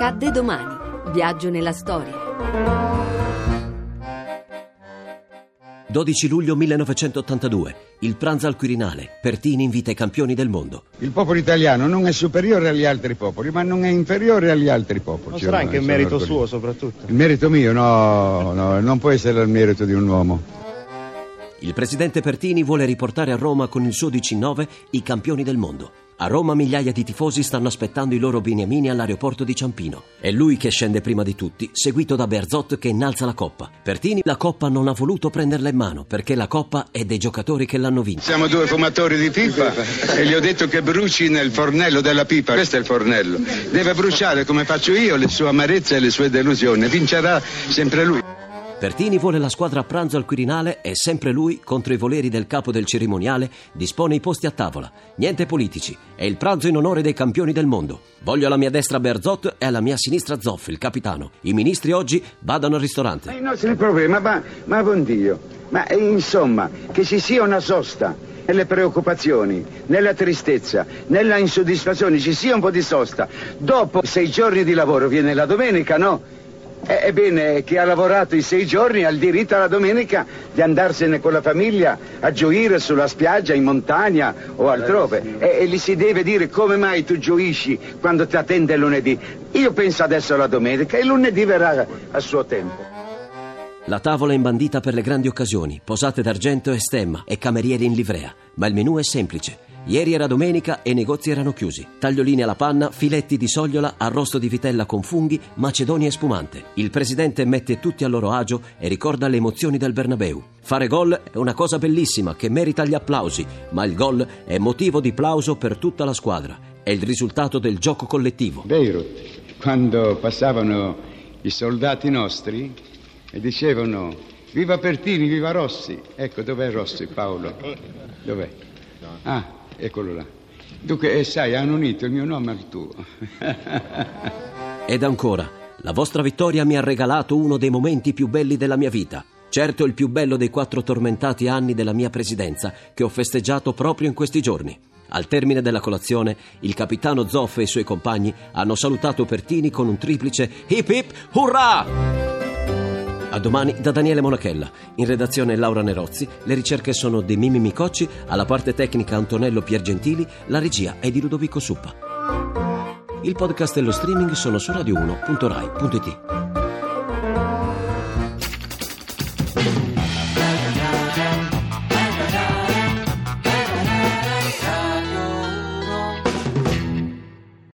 Accadde domani. Viaggio nella storia. 12 luglio 1982. Il pranzo al Quirinale. Pertini invita i campioni del mondo. Il popolo italiano non è superiore agli altri popoli, ma non è inferiore agli altri popoli. Non sarà anche un merito suo, soprattutto. Il merito mio? No, no, non può essere il merito di un uomo. Il presidente Pertini vuole riportare a Roma con il suo 19 i campioni del mondo. A Roma migliaia di tifosi stanno aspettando i loro beniamini all'aeroporto di Ciampino. È lui che scende prima di tutti, seguito da Berzot che innalza la coppa. Pertini la coppa non ha voluto prenderla in mano perché la coppa è dei giocatori che l'hanno vinta. Siamo due fumatori di pipa e gli ho detto che bruci nel fornello della pipa. Questo è il fornello. Deve bruciare come faccio io le sue amarezze e le sue delusioni. Vincerà sempre lui. Pertini vuole la squadra a pranzo al Quirinale e sempre lui, contro i voleri del capo del cerimoniale, dispone i posti a tavola. Niente politici. È il pranzo in onore dei campioni del mondo. Voglio alla mia destra Berzot e alla mia sinistra Zoff, il capitano. I ministri oggi vadano al ristorante. I nostri problemi, ma, ma buon Dio. Ma eh, insomma, che ci sia una sosta nelle preoccupazioni, nella tristezza, nella insoddisfazione, ci sia un po' di sosta. Dopo sei giorni di lavoro viene la domenica, no? Eh, ebbene, chi ha lavorato i sei giorni ha il diritto alla domenica di andarsene con la famiglia a gioire sulla spiaggia, in montagna o altrove. E, e gli si deve dire come mai tu gioisci quando ti attende il lunedì. Io penso adesso alla domenica e il lunedì verrà a suo tempo. La tavola è imbandita per le grandi occasioni, posate d'argento e stemma e camerieri in livrea. Ma il menù è semplice. Ieri era domenica e i negozi erano chiusi. Tagliolini alla panna, filetti di sogliola, arrosto di vitella con funghi, macedonia e spumante. Il presidente mette tutti a loro agio e ricorda le emozioni del Bernabeu. Fare gol è una cosa bellissima che merita gli applausi, ma il gol è motivo di plauso per tutta la squadra. È il risultato del gioco collettivo. Beirut, quando passavano i soldati nostri e dicevano viva Pertini, viva Rossi. Ecco, dov'è Rossi Paolo? Dov'è? Ah, eccolo là. Dunque, eh, sai, hanno unito il mio nome al tuo. Ed ancora, la vostra vittoria mi ha regalato uno dei momenti più belli della mia vita. Certo il più bello dei quattro tormentati anni della mia presidenza che ho festeggiato proprio in questi giorni. Al termine della colazione, il capitano Zoff e i suoi compagni hanno salutato Pertini con un triplice hip hip hurrah! A domani da Daniele Monachella. In redazione Laura Nerozzi. Le ricerche sono di Mimi Micocci, alla parte tecnica Antonello Piergentili, la regia è di Ludovico Suppa. Il podcast e lo streaming sono su radio1.rai.it.